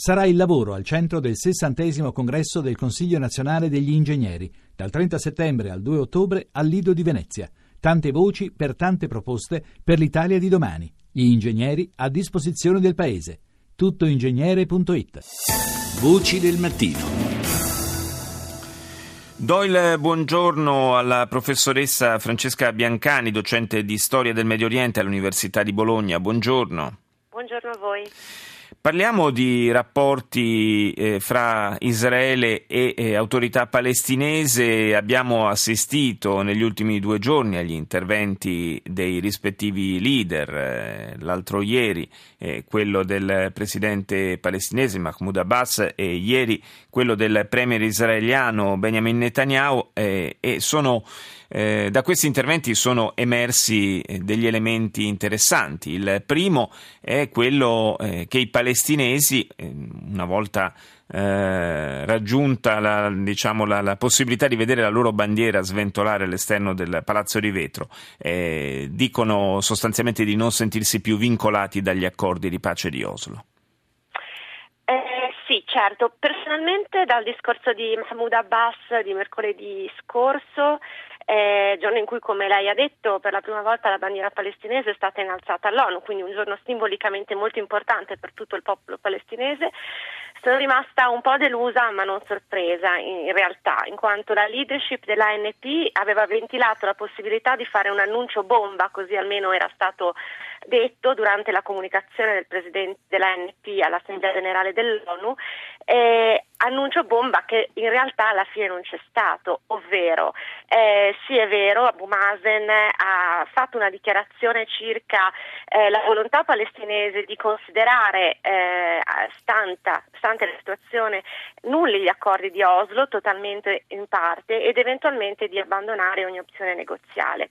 Sarà il lavoro al centro del 60 congresso del Consiglio nazionale degli ingegneri, dal 30 settembre al 2 ottobre al Lido di Venezia. Tante voci per tante proposte per l'Italia di domani. Gli ingegneri a disposizione del Paese. Tuttoingegnere.it Voci del mattino. Do il buongiorno alla professoressa Francesca Biancani, docente di storia del Medio Oriente all'Università di Bologna. Buongiorno. Buongiorno a voi. Parliamo di rapporti eh, fra Israele e eh, autorità palestinese. Abbiamo assistito negli ultimi due giorni agli interventi dei rispettivi leader. Eh, l'altro ieri eh, quello del presidente palestinese Mahmoud Abbas e ieri quello del premier israeliano Benjamin Netanyahu eh, e sono eh, da questi interventi sono emersi eh, degli elementi interessanti. Il primo è quello eh, che i palestinesi, eh, una volta eh, raggiunta la, diciamo, la, la, possibilità di vedere la loro bandiera sventolare all'esterno del Palazzo di Vetro, eh, dicono sostanzialmente di non sentirsi più vincolati dagli accordi di pace di Oslo. Sì, certo. Personalmente dal discorso di Mahmoud Abbas di mercoledì scorso eh, giorno in cui, come lei ha detto, per la prima volta la bandiera palestinese è stata innalzata all'ONU, quindi un giorno simbolicamente molto importante per tutto il popolo palestinese. Sono rimasta un po' delusa ma non sorpresa in realtà, in quanto la leadership dell'ANP aveva ventilato la possibilità di fare un annuncio bomba, così almeno era stato detto durante la comunicazione del presidente dell'ANP all'Assemblea generale dell'ONU, eh, annuncio bomba che in realtà alla fine non c'è stato, ovvero eh, sì è vero, Abu Mazen ha fatto una dichiarazione circa eh, la volontà palestinese di considerare, eh, stanta, stante la situazione, nulli gli accordi di Oslo, totalmente in parte, ed eventualmente di abbandonare ogni opzione negoziale.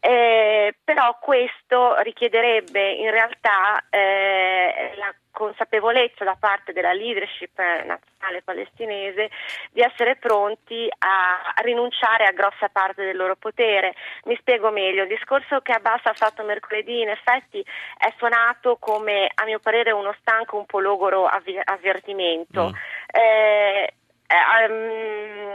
Eh, però questo richiederebbe in realtà eh, la consapevolezza da parte della leadership nazionale palestinese di essere pronti a rinunciare a grossa parte del loro potere. Mi spiego meglio, il discorso che Abbas ha fatto mercoledì in effetti è suonato come a mio parere uno stanco, un po' logoro avvertimento. Mm. Eh, um,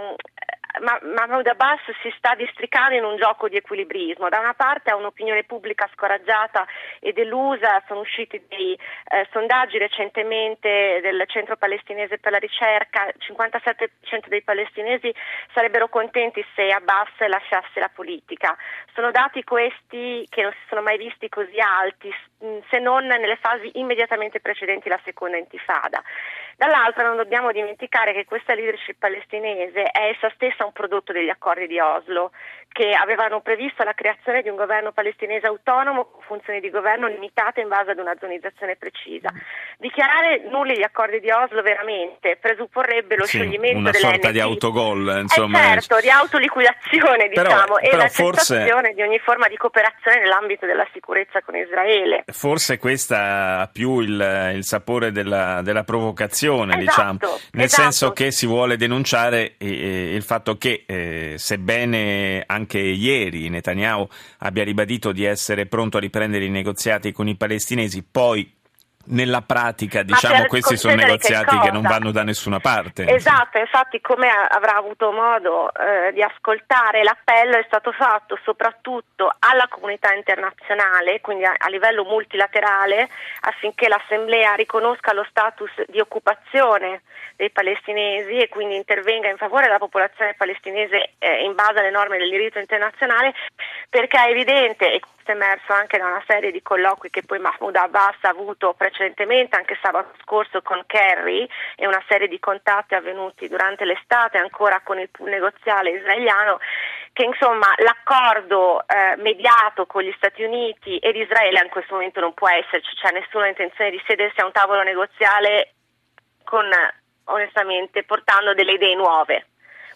ma Mahmoud Abbas si sta districando in un gioco di equilibrismo. Da una parte ha un'opinione pubblica scoraggiata e delusa, sono usciti dei eh, sondaggi recentemente del Centro Palestinese per la Ricerca, il 57% dei palestinesi sarebbero contenti se Abbas lasciasse la politica. Sono dati questi che non si sono mai visti così alti, se non nelle fasi immediatamente precedenti la seconda intifada. Dall'altra non dobbiamo dimenticare che questa leadership palestinese è essa stessa un prodotto degli accordi di Oslo, che avevano previsto la creazione di un governo palestinese autonomo con funzioni di governo limitate in base ad una zonizzazione precisa. Dichiarare nulli gli accordi di Oslo veramente presupporrebbe lo sì, scioglimento una sorta di autogol, insomma. Eh certo, di autoliquidazione, però, diciamo, però e la forse... cessazione di ogni forma di cooperazione nell'ambito della sicurezza con Israele. Forse questa ha più il, il sapore della, della provocazione, esatto, diciamo, nel esatto. senso che si vuole denunciare eh, il fatto che, eh, sebbene anche ieri Netanyahu abbia ribadito di essere pronto a riprendere i negoziati con i palestinesi, poi nella pratica, diciamo, questi sono negoziati che, che, non vanno da nessuna parte. Esatto, infatti come avrà avuto modo eh, di ascoltare, l'appello è stato fatto soprattutto alla comunità internazionale, quindi a, a, livello multilaterale, affinché l'Assemblea riconosca lo status di occupazione dei palestinesi e quindi intervenga in favore della popolazione palestinese eh, in base alle norme del diritto internazionale, perché è evidente, e è emerso anche da una serie di colloqui che poi Mahmoud Abbas ha avuto precedentemente, anche sabato scorso con Kerry, e una serie di contatti avvenuti durante l'estate ancora con il negoziale israeliano, che insomma l'accordo eh, mediato con gli Stati Uniti ed Israele in questo momento non può esserci, c'è nessuna intenzione di sedersi a un tavolo negoziale con onestamente portando delle idee nuove.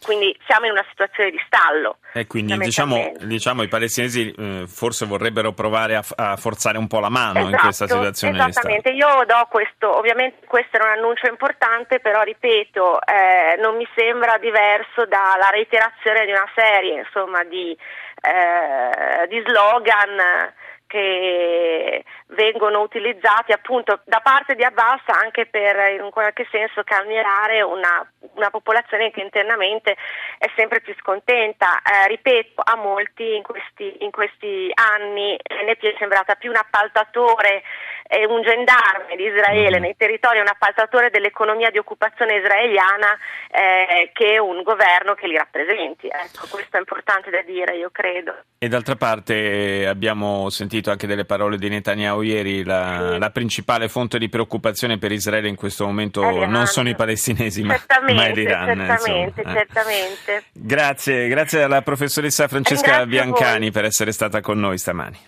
Quindi siamo in una situazione di stallo. E quindi diciamo, diciamo i palestinesi eh, forse vorrebbero provare a, a, forzare un po' la mano esatto, in questa situazione. Esattamente, io do questo, ovviamente questo era un annuncio importante, però ripeto, eh, non mi sembra diverso dalla reiterazione di una serie insomma, di, eh, di slogan che vengono utilizzati appunto da parte di Abbas anche per in qualche senso calmierare una, una popolazione che internamente è sempre più scontenta. Eh, ripeto, a molti in questi, in questi anni l'NP è sembrata più un appaltatore e un gendarme di Israele mm. nei territori, un appaltatore dell'economia di occupazione israeliana eh, che un governo che li rappresenti. Ecco, questo è importante da dire, io credo. E d'altra parte abbiamo sentito anche delle parole di Netanyahu ieri, la, sì. la principale fonte di preoccupazione per Israele in questo momento non sono i palestinesi ma, ma è l'Iran. Certamente, insomma. certamente. Grazie, grazie alla professoressa Francesca Biancani per essere stata con noi stamani.